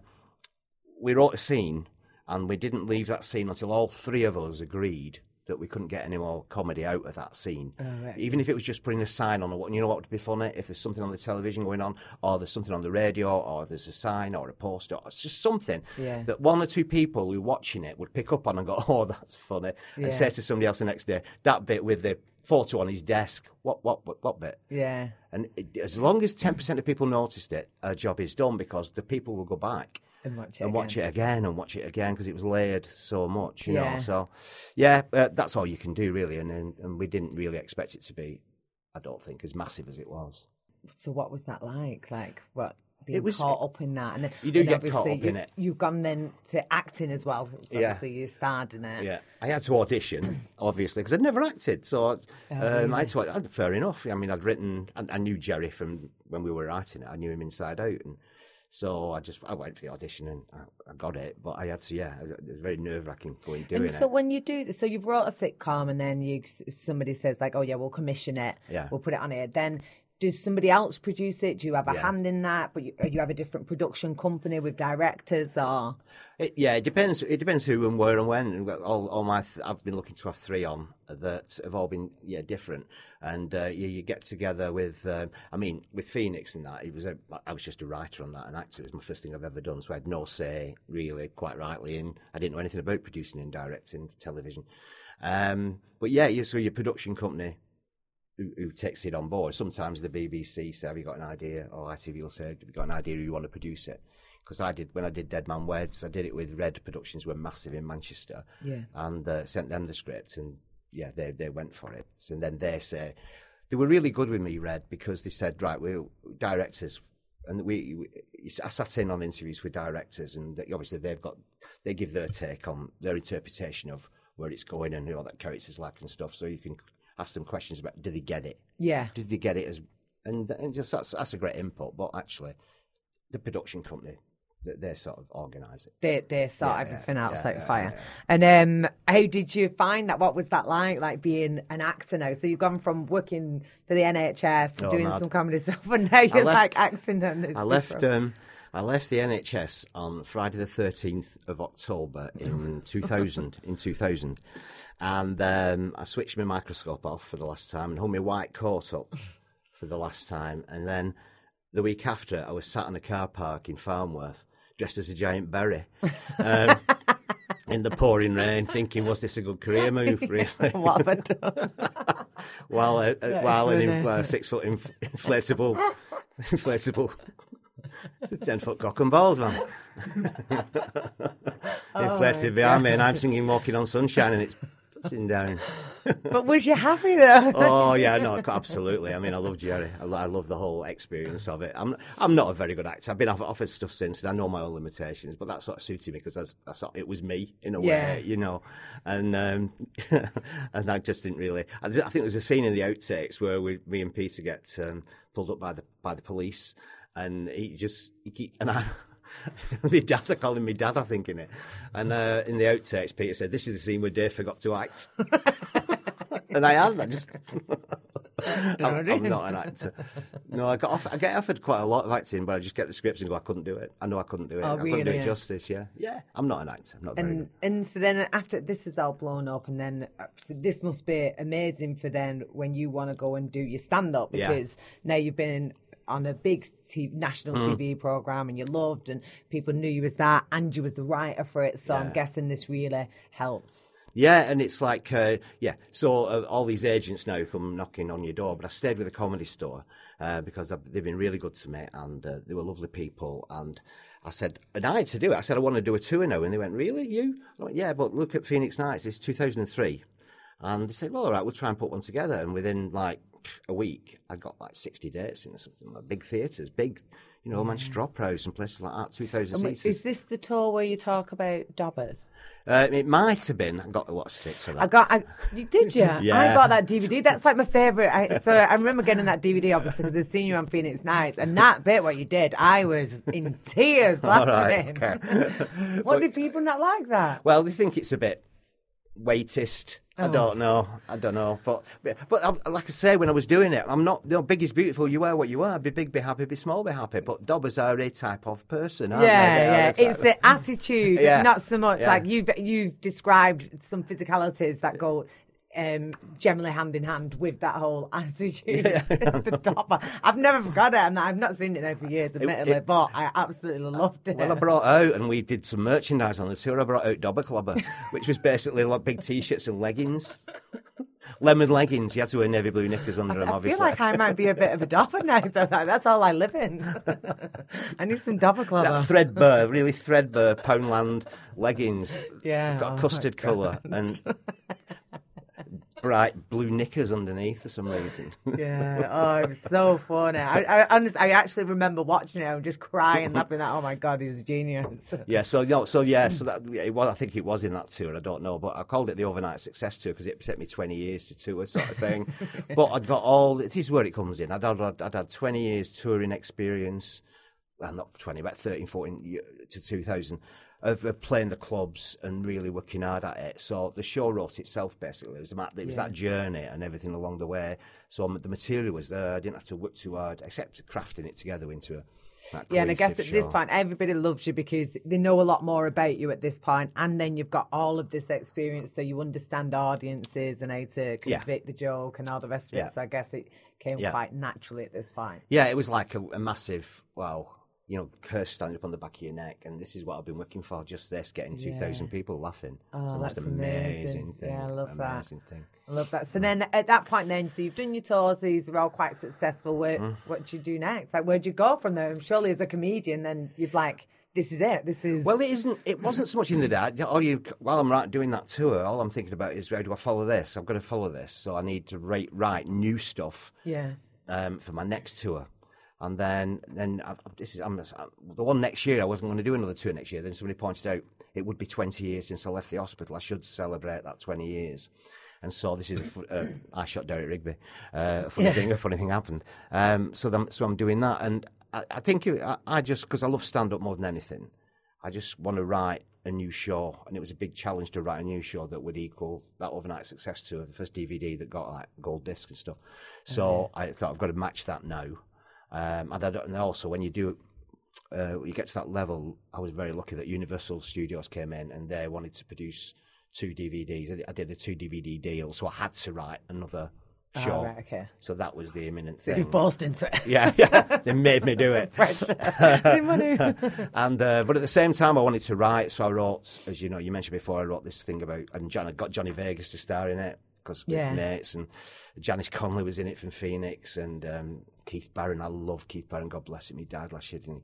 we wrote a scene and we didn't leave that scene until all three of us agreed that we couldn't get any more comedy out of that scene. Oh, right. Even if it was just putting a sign on, or what, you know what would be funny? If there's something on the television going on, or there's something on the radio, or there's a sign or a poster, or it's just something Yeah. that one or two people who are watching it would pick up on and go, [laughs] oh, that's funny, Yeah. and say to somebody else the next day, that bit with the photo on his desk, what, what, what, what bit? Yeah. And it, as long as 10% of people noticed it, a job is done because the people will go back. And watch it and watch it again. again and watch it again because it was layered so much, you Yeah. know. So, yeah, uh, that's all you can do really, and, and and we didn't really expect it to be, I don't think, as massive as it was. So what was that like? Like what? Being It was- caught up in that, and then You do get caught up you, in it. You've gone then to acting as well. So Yeah. Obviously, you starred in it. Yeah, I had to audition, [coughs] obviously, because I'd never acted. So um, I had to. uh, Fair enough. I mean, I'd written. I, I knew Jerry from when we were writing it. I knew him inside out, and so I just I went for the audition and I, I got it. But I had to. Yeah, it was very nerve wracking going doing And so it. when you do, so you've wrote a sitcom, and then you somebody says like, "Oh yeah, we'll commission it. Yeah. we'll put it on here." Then does somebody else produce it? Do you have a Yeah. hand in that? But you, you have a different production company with directors, or It, yeah, it depends. It depends who and where and when. All, all my, th- I've been looking to have three on that have all been yeah different. And uh, you, you get together with, um, I mean, with Phoenix and that. It was a, I was just a writer on that, and actor. It was my first thing I've ever done, so I had no say really, quite rightly. And I didn't know anything about producing and directing television. Um, but yeah, you, so your production company who, who takes it on board. Sometimes the BBC say, "Have you got an idea?" Or ITV will say, "Have you got an idea? Who you want to produce it?" Because I did when I did Dead Man Weds, I did it with Red Productions, were massive in Manchester, Yeah. and uh, sent them the script, and yeah, they they went for it. So, and then they say they were really good with me, Red, because they said, "Right, we're directors." And we, we, I sat in on interviews with directors, and they, obviously they've got, they give their take on their interpretation of where it's going and what that character's like and stuff. So you can ask them questions about, do they get it? yeah, did they get it as and, and just that's that's a great input but actually the production company they, they sort of organise it they they sort Yeah, everything yeah, out yeah, like yeah, fire. And um, how did you find that? What was that like? Like being an actor now? So you've gone from working for the NHS to Oh, doing mad. some comedy [laughs] stuff, and now you're left- like acting. I left um I left the NHS on Friday the 13th of October in 2000 in 2000 and um, I switched my microscope off for the last time and hung my white coat up for the last time. And then the week after I was sat in a car park in Farnworth dressed as a giant berry um, [laughs] in the pouring rain thinking was this a good career move really? [laughs] What have I done? [laughs] while uh, uh, while an inf- uh, six foot inf- inflatable inflatable it's a ten foot cock and balls man. [laughs] Inflated behind me and I'm singing walking on sunshine and it's sitting down. But was you happy though? [laughs] oh yeah no absolutely. I mean I love Jerry. I, I love the whole experience of it. I'm I'm not a very good actor. I've been off- offered stuff since and I know my own limitations but that sort of suited me because I, I it was me in a Yeah. way you know. And um, [laughs] and I just didn't really I, I think there's a scene in the outtakes where we, me and Peter get um, pulled up by the by the police and he just he and I [laughs] my dad I call him my dad I think in it and uh, in the outtakes Peter said this is the scene where Dave forgot to act [laughs] and I am I just [laughs] I'm, I'm not an actor. No, I got off, I get offered quite a lot of acting, but I just get the scripts and go, I couldn't do it. I know I couldn't do it. Oh, I couldn't do it justice, yeah. Yeah, I'm not an actor. I'm not very And good. and so then after this is all blown up, and then uh, so this must be amazing for then when you want to go and do your stand up Yeah. because now you've been on a big t- national Mm. TV program and you loved and people knew you was that and you was the writer for it. So I'm guessing this really helps. Yeah, and it's like, uh, yeah. So uh, all these agents now come knocking on your door, but I stayed with a comedy store uh, because I've, they've been really good to me, and uh, they were lovely people. And I said, and I had to do it. I said, I want to do a tour now, and they went, really, you? I went, yeah, but look at Phoenix Nights. It's 2003, and they said, well, all right, we'll try and put one together. And within like a week, I got like 60 dates in something like big theatres, big, you know, Manchester Opera House and places like that, 2,000 seats. is this the tour where you talk about dobbers? Uh, it might have been. I got a lot of stick for that. I got. I, you- did you? [laughs] yeah. I got that DVD. That's like my favorite. I, so I remember getting that DVD obviously because seen you on Phoenix Nights, and that bit what you did, I was in tears [laughs] All laughing. right, okay. [laughs] What did people not like that? Well, they think it's a bit weightist. Oh. I don't know. I don't know. But but I, like I say, when I was doing it, I'm not. You know, big is beautiful. You are what you are. Be big, be happy. Be small, be happy. But dobbers are a type of person. Aren't Yeah, they? They yeah. a It's the attitude, [laughs] Yeah. not so much Yeah. like you've you've described some physicalities that go um, generally hand in hand with that whole [laughs] attitude. [laughs] the dobber. I've never forgot it, and I've not seen it now for years, admittedly, it- but I absolutely loved it. Well, I brought out, and we did some merchandise on the tour. I brought out Dobber Clubber, [laughs] which was basically like big t-shirts and leggings. lemon leggings. You had to wear navy blue knickers under them, I feel like I might be a bit of a dobber now. Though. That's all I live in. I need some dobber clubber. that threadbare, really threadbare Poundland leggings. Yeah, got oh a custard colour and bright blue knickers underneath for some reason. Yeah, oh, it was so funny. I, I, honestly, I actually remember watching it and just crying, laughing that, oh my God, he's a genius. [laughs] Yeah, so no, so yeah, so that it was. I think it was in that tour. I don't know, but I called it the overnight success tour because it took me twenty years to tour, sort of thing. [laughs] but I'd got all. This is where it comes in. I'd had, I'd, I'd had twenty years touring experience. Well, not twenty, about 13, 14 to two thousand. Of, of playing the clubs and really working hard at it. So the show wrote itself basically. It was, it was that journey and everything along the way. So the material was there. I didn't have to work too hard, except crafting it together into a. Yeah, and I guess at cohesive this point, everybody loves you because they know a lot more about you at this point, and then you've got all of this experience, so you understand audiences and how to Yeah. convict the joke and all the rest of Yeah. it. So I guess it came Yeah. quite naturally at this point. Yeah, it was like a, a massive wow. You know, curse standing up on the back of your neck, and this is what I've been working for. Just this, getting two thousand people laughing. Oh, it's the most that's amazing, amazing. thing. Yeah, I love that. amazing thing. I love that. So then at that point, then, so you've done your tours; these are all quite successful. Where, Mm. what do you do next? Like, where'd you go from there? Surely, as a comedian, then you've like, this is it. This is Well, it isn't. It wasn't so much in the day. All you, while I'm right, doing that tour, all I'm thinking about is how do I follow this? I've got to follow this, so I need to write, write new stuff yeah. um, for my next tour. And then, then I, this is I'm, the one next year. I wasn't going to do another tour next year. Then somebody pointed out it would be 20 years since I left the hospital. I should celebrate that 20 years. And so this is a, uh, I shot Derek Rigby. Uh, a funny thing, a funny thing happened. Um, so, then, so I'm doing that, and I, I think it, I, I just because I love stand up more than anything, I just want to write a new show, and it was a big challenge to write a new show that would equal that overnight success tour, the first DVD that got like gold disc and stuff. So I thought I've got to match that now. Um, and, I don't, and also when you do, uh, you get to that level. I was very lucky that Universal Studios came in and they wanted to produce two DVDs. I did- a two DVD deal, so I had to write another show. Oh, right, okay. So that was the imminent So you forced into it. Yeah, yeah, they [laughs] made me do it. [laughs] [laughs] And uh, but at the same time, I wanted to write, so I wrote, as you know, you mentioned before, I wrote this thing about, and John, I got Johnny Vegas to star in it because Yeah. mates, and Janice Connolly was in it from Phoenix, and um, Keith Barron. I love Keith Barron. God bless him. He died last year, didn't he?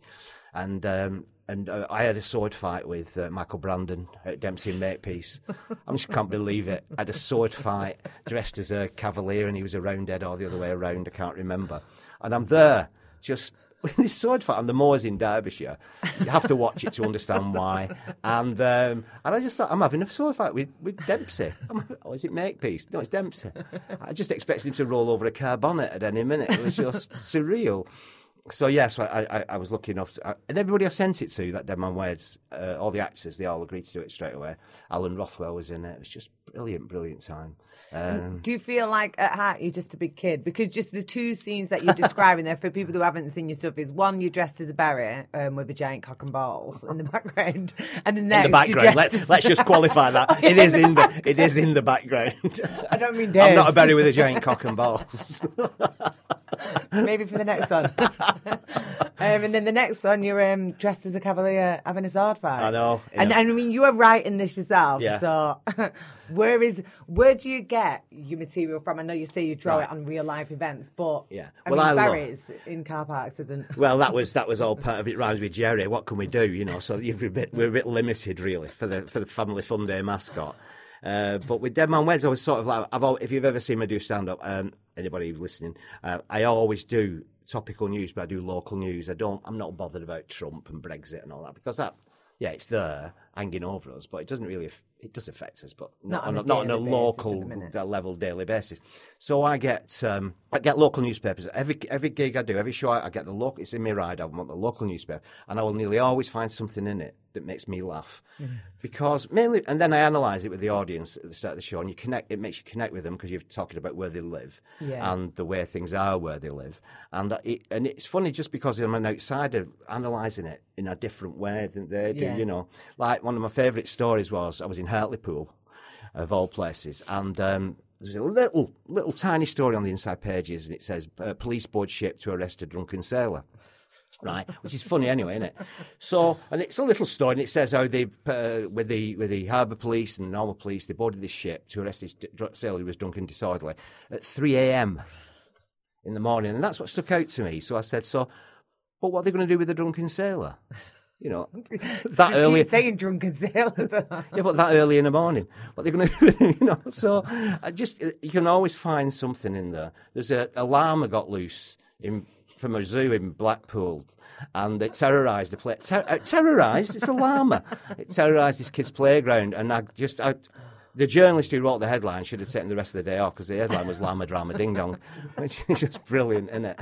And um, and uh, I had a sword fight with uh, Michael Brandon at Dempsey and Makepeace. [laughs] I just can't believe it. I had a sword fight dressed as a cavalier, and he was a roundhead or the other way around. I can't remember. And I'm there just [laughs] this sword fight, and the moors in Derbyshire. You have to watch it to understand why. And um, and I just thought, I'm having a sword fight with, with Dempsey. I'm, oh, is it Makepeace? No, it's Dempsey. I just expected him to roll over a car bonnet at any minute. It was just surreal. So yes, I, I, I was lucky enough, to, and everybody I sent it to, that Dead Man Weds, uh, all the actors, they all agreed to do it straight away. Alan Rothwell was in it. It was just brilliant, brilliant time. Um, Do you feel like at heart you're just a big kid? Because just the two scenes that you're describing there for [laughs] people who haven't seen your stuff is one you're dressed as a Barry um, with a giant cock and balls in the background, and the next in the background, let's as- let's just qualify that [laughs] it is in the it is in the background. I don't mean dead. I'm not a berry with a giant cock and balls. [laughs] Maybe for the next one. [laughs] um, and then the next one, you're um, dressed as a cavalier having a sword fight. I know, And, yeah. and I mean, you are writing this yourself. Yeah. So, [laughs] where is where do you get your material from? I know you say you draw Right. it on real life events, but Yeah. I Well, mean, I love- in car parks isn't. [laughs] well, that was that was all part of it. Rhymes with Jerry. What can we do? You know, so a bit, we're a bit limited really for the for the family fun day mascot. Uh, but with Dead Man Weds, I was sort of like, I've al if you've ever seen me do stand up, um, anybody listening, uh, I always do topical news, but I do local news. I don't, I'm not bothered about Trump and Brexit and all that because that, yeah, it's there hanging over us, but it doesn't really, it does affect us, but Not not, on a not on a daily basis at the local level daily basis. So I get um, I get local newspapers every every gig I do, every show I, I get the local. It's in my ride. I want the local newspaper, and I will nearly always find something in it that makes me laugh, because mainly, and then I analyse it with the audience at the start of the show, and you connect. It makes you connect with them because you're talking about where they live Yeah. and the way things are where they live, and it, and it's funny just because I'm an outsider analysing it in a different way than they do. Yeah. You know, like one of my favourite stories was I was in Hartlepool of all places. And um, there's a little, little tiny story on the inside pages, and it says uh, police board ship to arrest a drunken sailor. Right? Which is funny anyway, isn't it? So, and it's a little story, and it says how they, uh, with the with the harbour police and normal police, they boarded this ship to arrest this d- sailor who was drunk and disorderly at 3 a.m. in the morning, and that's what stuck out to me. So I said, so, but what are they going to do with the drunken sailor? You know, [laughs] that early. saying drunken sailor. though. [laughs] Yeah, but that early in the morning, what they're going to do with him, you know? So I just, you can always find something in there. There's a, a llama got loose in from a zoo in Blackpool, and it terrorised the play. Ter- uh, terrorised? It's a llama. It terrorised this kid's playground, and I just, I, the journalist who wrote the headline should have taken the rest of the day off because the headline was "Llama Drama Ding Dong," [laughs] which is just brilliant, isn't it?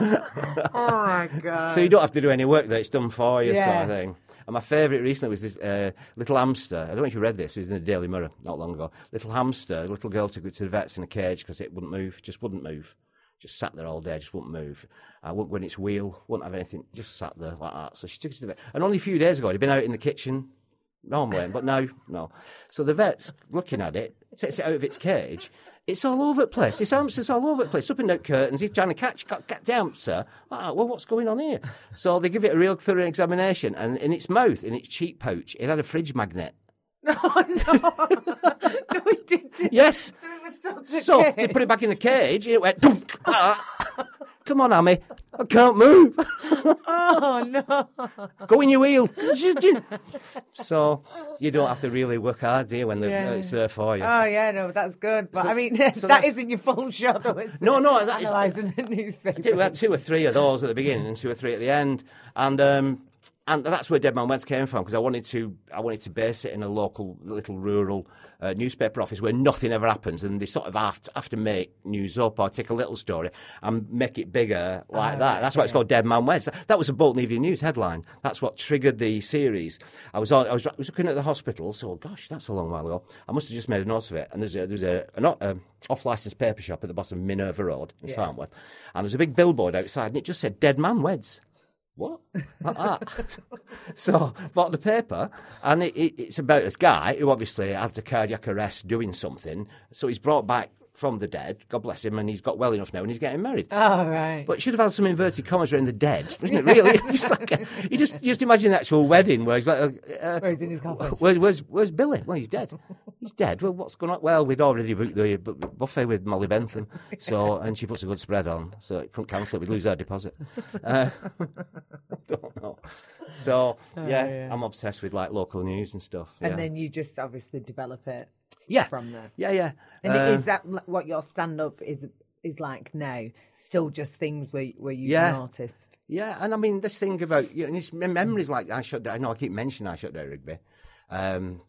oh my god! [laughs] So you don't have to do any work there; it's done for you, sort Yeah. of thing. And my favourite recently was this uh, little hamster. I don't know if you read this. It was in the Daily Mirror not long ago. Little hamster, little girl took it to the vets in a cage because it wouldn't move, just wouldn't move. Just sat there all day, just wouldn't move. Uh, wouldn't when its wheel, wouldn't have anything, just sat there like that. So she took it to the vet. And only a few days ago, it had been out in the kitchen normally, but no, no. So the vet's looking at it, takes it out of its cage. It's all over the place. This hamster's all over the place. Up in the curtains, he's trying to catch, catch the hamster. Like, well, what's going on here? So they give it a real thorough examination, and in its mouth, in its cheek pouch, it had a fridge magnet. Oh [laughs] no! [laughs] no, he didn't. Yes. So it was to So cage. they put it back in the cage, and it went. "Dunk." Ah. [laughs] Come on, Amy. I can't move. Oh no! Go in your wheel. so you don't have to really work hard, do you, when the, Yeah. it's there for you? Oh yeah, no, that's good. But So- I mean, so that isn't your full shot, though. Is No, it? no, that is- analysing the newspaper. did. We had two or three of those at the beginning and two or three at the end, and um, and that's where Dead Man Weds came from because I wanted to I wanted to base it in a local little rural uh, newspaper office where nothing ever happens, and they sort of have to, have to make news up or take a little story and make it bigger like that. That's why it's called Dead Man Weds. That was a Bolton Evening News headline. That's what triggered the series. I was on, I was, I was looking at the hospital, so gosh, that's a long while ago. I must have just made a note of it. And there's a, there's a an um, off licensed paper shop at the bottom of Minerva Road in Farnworth, and there's a big billboard outside, and it just said Dead Man Weds. What? Like that. [laughs] so bought the paper, and it, it, it's about this guy who obviously had a cardiac arrest doing something. So he's brought back from the dead. God bless him, and he's got well enough now, and he's getting married. Oh right. But it should have had some inverted commas around the dead, [laughs] isn't it? Really? [laughs] just like a, you just just imagine the actual wedding where he's like, uh, Where he's in his coffin. Where's, where's, where's Billy? Well, he's dead. He's dead. Well, what's going on? Well, we'd already booked the buffet with Molly Bentham, so [laughs] and she puts a good spread on, so it couldn't cancel it. We'd lose our deposit. Uh, I don't know. So yeah, yeah. I'm obsessed with like local news and stuff. And yeah. then you just obviously develop it yeah, from there. yeah, yeah. And Uh, is that what your stand up is is like now? Still just things where where you Yeah. artist? Yeah, and I mean this thing about you know, and it's mem- memories like I shut down. I know I keep mentioning I shut down rugby. Um,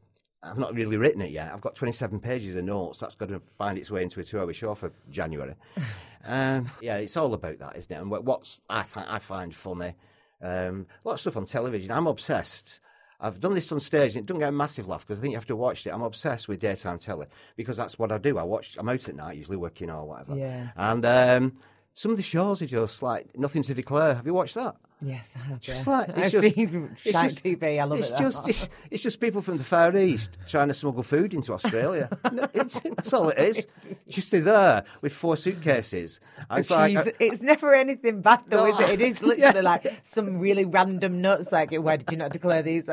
I've not really written it yet. I've got 27 pages of notes. That's going to find its way into a two-hour show for January. [laughs] um, yeah, it's all about that, isn't it? And what's I, fi- I find funny, um, a lot of stuff on television. I'm obsessed. I've done this on stage and it doesn't get a massive laugh because I think you have to watch it. I'm obsessed with daytime telly because that's what I do. I watch. I'm out at night, usually working or whatever. Yeah. And um, some of the shows are just like nothing to declare. Have you watched that? Yes, I have. Just yeah. like it's [laughs] I've just, seen [laughs] it's just- TV. I love it's it. Just, it's, it's just people from the Far East trying to smuggle food into Australia. [laughs] No, it's, that's all it is. Just there with four suitcases. It's like, uh, it's never anything bad though, No. is it? It is literally Yeah. like some really random nuts. Like, why did you not declare these?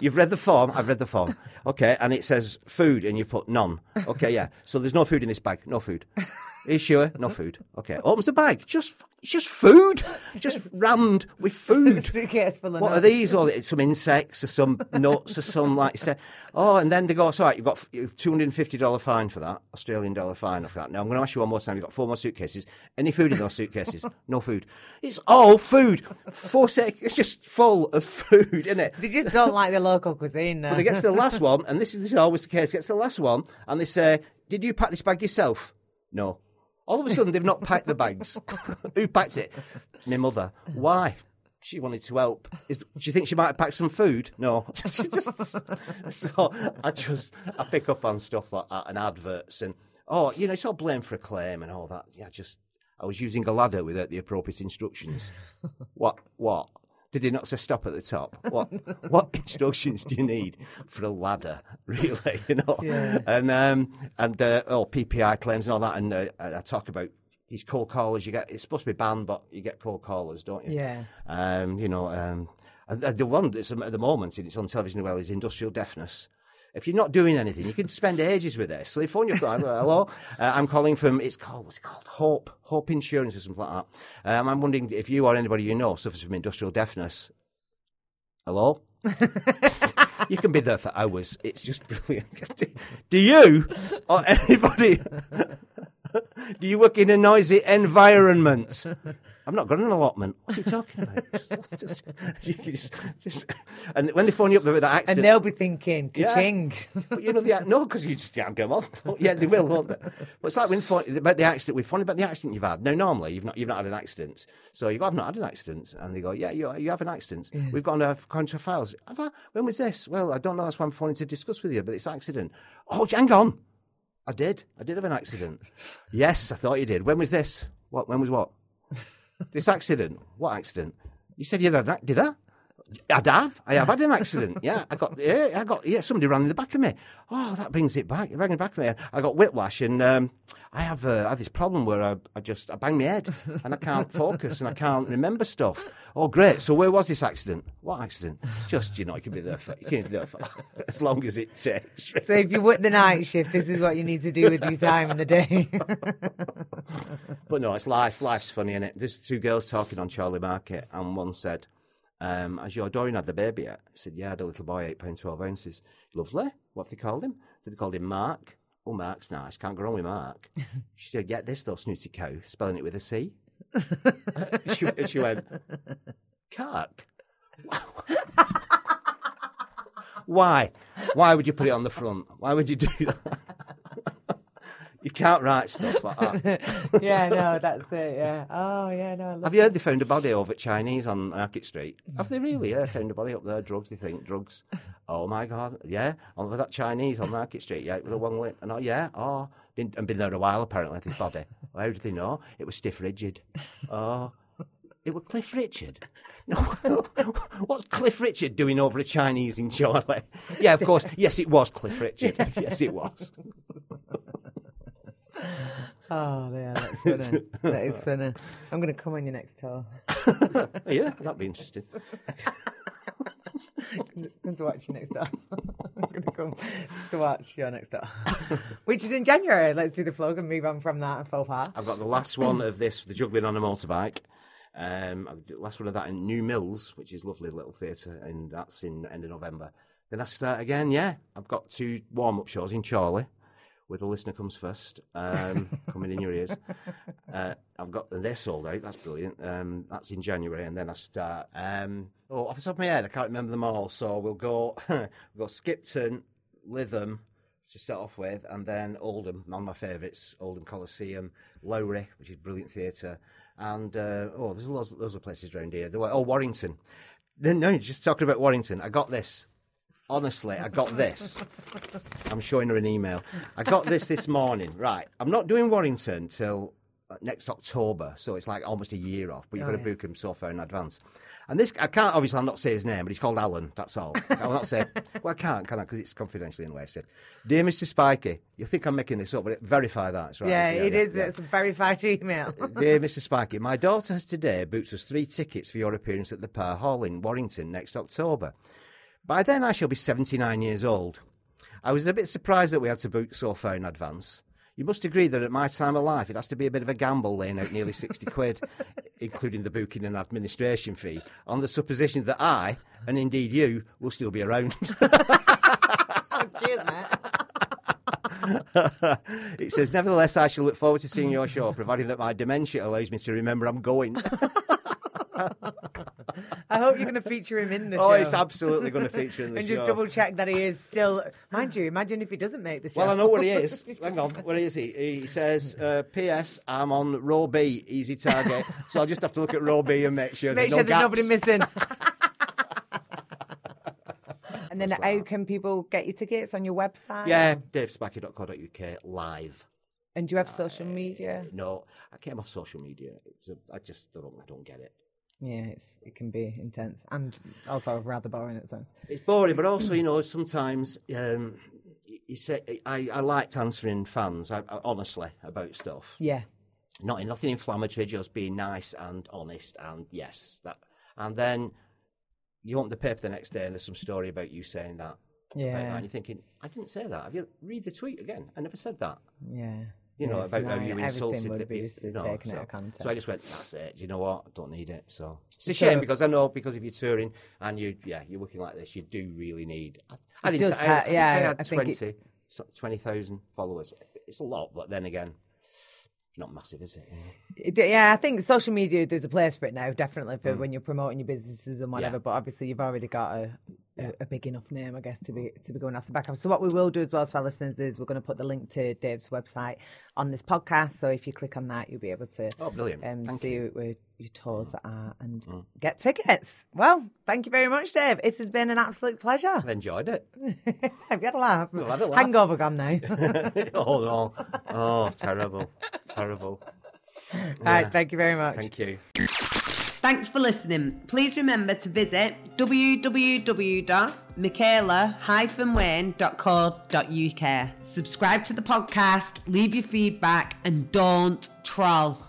You've read the form. I've read the form. Okay, and it says food, and you put none. Okay, yeah. So there's no food in this bag. No food. Sure? No food. Okay. Opens the bag. Just, it's just food. Just rammed with [laughs] food. Suitcase full of What are nuts. these? Or some insects, or some nuts, or some like you say. Oh, and then they go, "Sorry, you've got two hundred and fifty dollar fine for that, Australian dollar fine for that." Now I'm going to ask you one more time. You've got four more suitcases. Any food in those suitcases? [laughs] no food. It's all food. Four sec. It's just full of food, isn't it? They just don't like the local cuisine. But they get to the last one, and this is, this is always the case. Gets to the last one, and they say, "Did you pack this bag yourself?" No. All of a sudden, they've not packed the bags. [laughs] Who packed it? My mother. Why? She wanted to help. Is, do you think she might have packed some food? No. [laughs] Just- so I just I pick up on stuff like that and adverts and oh, you know, it's all blame for a claim and all that. Yeah, just I was using a ladder without the appropriate instructions. what? What? Did he not say stop at the top? What [laughs] what instructions do you need for a ladder, [laughs] really? You know, Yeah. and um, and uh, oh PPI claims and all that, and uh, I talk about these cold callers. You get it's supposed to be banned, but you get cold callers, don't you? Yeah. Um, you know, um, the one that's at the moment, and it's on television as well, is industrial deafness. If you're not doing anything, you can spend ages with this. So phone your hello, uh, I'm calling from, it's called, what's it called? Hope, Hope Insurance or something like that. Um, I'm wondering if you or anybody you know suffers from industrial deafness. Hello? [laughs] you can be there for hours. It's just brilliant. [laughs] Do you or anybody [laughs] do you work in a noisy environment? I've not got an allotment. What's he talking about? [laughs] just, just, just, and when they phone you up with that accident, And they'll be thinking, ka-ching. yeah. [laughs] but you know the no, because you just can't get them on. yeah, they will, won't they? But it's like when about the accident. We're phoned about the accident you've had. Now, normally you've not you've not had an accident, so you go, I've not had an accident, and they go, Yeah, you, you have an accident. We've got a contra files. Have I, when was this? Well, I don't know. That's why I'm phoning to discuss with you. But it's accident. Oh, hang on. I did. I did have an accident. [laughs] yes, I thought you did. When was this? What? When was what? This accident. What accident? You said you had an ac- Did I? I'd have. I have had an [laughs] accident. Yeah, I got. Yeah, I got. Yeah, somebody ran in the back of me. Oh, that brings it back. It ran in the back of me. I got whiplash, and um, I have. Uh, I have this problem where I, I just I bang my head, and I can't [laughs] focus, and I can't remember stuff. Oh, great. So where was this accident? What accident? Just you know, you can be there for. You can be there for [laughs] as long as it takes. So if you work the night shift, this is what you need to do with your time in the day. But no, it's life. Life's funny, isn't it? There's two girls talking on Chorley Market, and one said, um, "Has your Dorian had the baby yet?" I said, "Yeah, I had a little boy, eight pound twelve ounces. Lovely. What have they called him?" So they called him Mark. Oh, Mark's nice. Can't go wrong with Mark. [laughs] she said, "Get this though, snooty cow, spelling it with a C." [laughs] she, she went, "Kirk." [laughs] Why? Why would you put it on the front? Why would you do that? You can't write stuff like that. [laughs] yeah, no, that's it. Yeah. Oh, yeah, no. I love Have you heard they found a body over at Chinese on Market Street? Have they really? Yeah, found a body up there. Drugs, they think drugs. Oh my God, yeah, over that Chinese on Market Street. Yeah, with a one lip. And oh yeah, oh, been and been there a while apparently. This body. Well, how did they know? It was stiff rigid. Oh, it was Cliff Richard. [laughs] No, [laughs] what's Cliff Richard doing over a Chinese in Chorley? Yeah, of course. Yes, it was Cliff Richard. Yes, it was. [laughs] Oh, yeah, that's funny. that is funny. I'm going to come on your next tour. [laughs] Yeah, that'd be interesting. Come to watch you next door. [laughs] I'm going to come to watch your next door. Which is in January. Let's do the plug and move on from that and faux pas. I've got the last one of this, the juggling on a motorbike. Um, I've got the last one of that in New Mills, which is lovely little theatre, and that's in end of November. Then I start again. Yeah, I've got two warm up shows in Chorley, where the listener comes first, um, [laughs] coming in your ears. Uh, I've got and they're sold out. That's brilliant. Um, that's in January, and then I start. Um, oh, off the top of my head, I can't remember them all. So we'll go. [laughs] we'll go Skipton, Lytham to start off with, and then Oldham, one of my favourites, Oldham Coliseum, Lowry, which is brilliant theatre, and uh, oh, there's loads, loads of places around here. There were, oh, Warrington. No, no, just talking about Warrington. I got this. Honestly, I got this. [laughs] I'm showing her an email. I got this this morning. Right, I'm not doing Warrington till uh, next October, so it's like almost a year off. But you've Oh, got to yeah. book him so far in advance. And this, I can't obviously I'll not say his name, but he's called Alan. That's all. [laughs] I'll not say. Well, I can't, can I? Because it's confidential anyway. I said, "Dear Mr. Spikey, you think I'm making this up, but verify that." It's right. Yeah, it is. It's a verified email. Dear Mr. Spikey, my daughter has today booked us three tickets for your appearance at the Parr Hall in Warrington next October. By then, I shall be 79 years old. I was a bit surprised that we had to book so far in advance. You must agree that at my time of life, it has to be a bit of a gamble laying out nearly 60 [laughs] quid, including the booking and administration fee, on the supposition that I, and indeed you, will still be around. [laughs] Oh, cheers, mate. [laughs] it says, nevertheless, I shall look forward to seeing your show, providing that my dementia allows me to remember I'm going. I hope you're going to feature him in the Oh, show. Oh, it's absolutely going to feature in the and [laughs] show. And just double check that he is still. Mind you, imagine if he doesn't make the show. Well, I know where he is. [laughs] Hang on, where is he? He says, uh, "P.S. I'm on row B, easy target." [laughs] so I'll just have to look at row B and make sure Make there's sure no there's nobody missing. and then how can people get your tickets on your website? Yeah, davespikey.co.uk live. And do you have social media? No, I came off social media. It was a, I just don't, I don't get it. Yeah, it's, it can be intense and also rather boring at times. It's boring, but also, you know, sometimes um, you say I, I liked answering fans, I, I, honestly, about stuff. Yeah. not nothing inflammatory, just being nice and honest. And yes, that. And then you want the paper the next day, and there's some story about you saying that. Yeah. that, and you're thinking, I didn't say that. Have you read the tweet again? I never said that. Yeah. You know Yes, about how you insulted the people. so, out of context. so I just went, that's it. Do you know what? I don't need it. So it's a So- shame because I know because if you're touring and you, yeah, you're working like this, you do really need. I, I It say, I, ha- I yeah, I had I think 20 so- 20,000 followers. It's a lot, but then again, not massive, is it? It- Yeah, I think social media there's a place for it now, definitely for when you're promoting your businesses and whatever. Mm. Yeah. But obviously, you've already got a, a, a big enough name, I guess, to be to be going off the back of. So what we will do as well to our listeners is we're going to put the link to Dave's website on this podcast. So if you click on that, you'll be able to Oh, brilliant. um, Thank see you. Mm. where your tours mm. are and mm. get tickets. Well, thank you very much, Dave. It has been an absolute pleasure. I've enjoyed it. Have you had a laugh? I've had a laugh. Hangover gone now. [laughs] oh no! [laughs] Oh, terrible, terrible. All right, thank you very much. Thank you. Thanks for listening. Please remember to visit www.michaela-wayne.co.uk. Subscribe to the podcast, leave your feedback, and don't troll.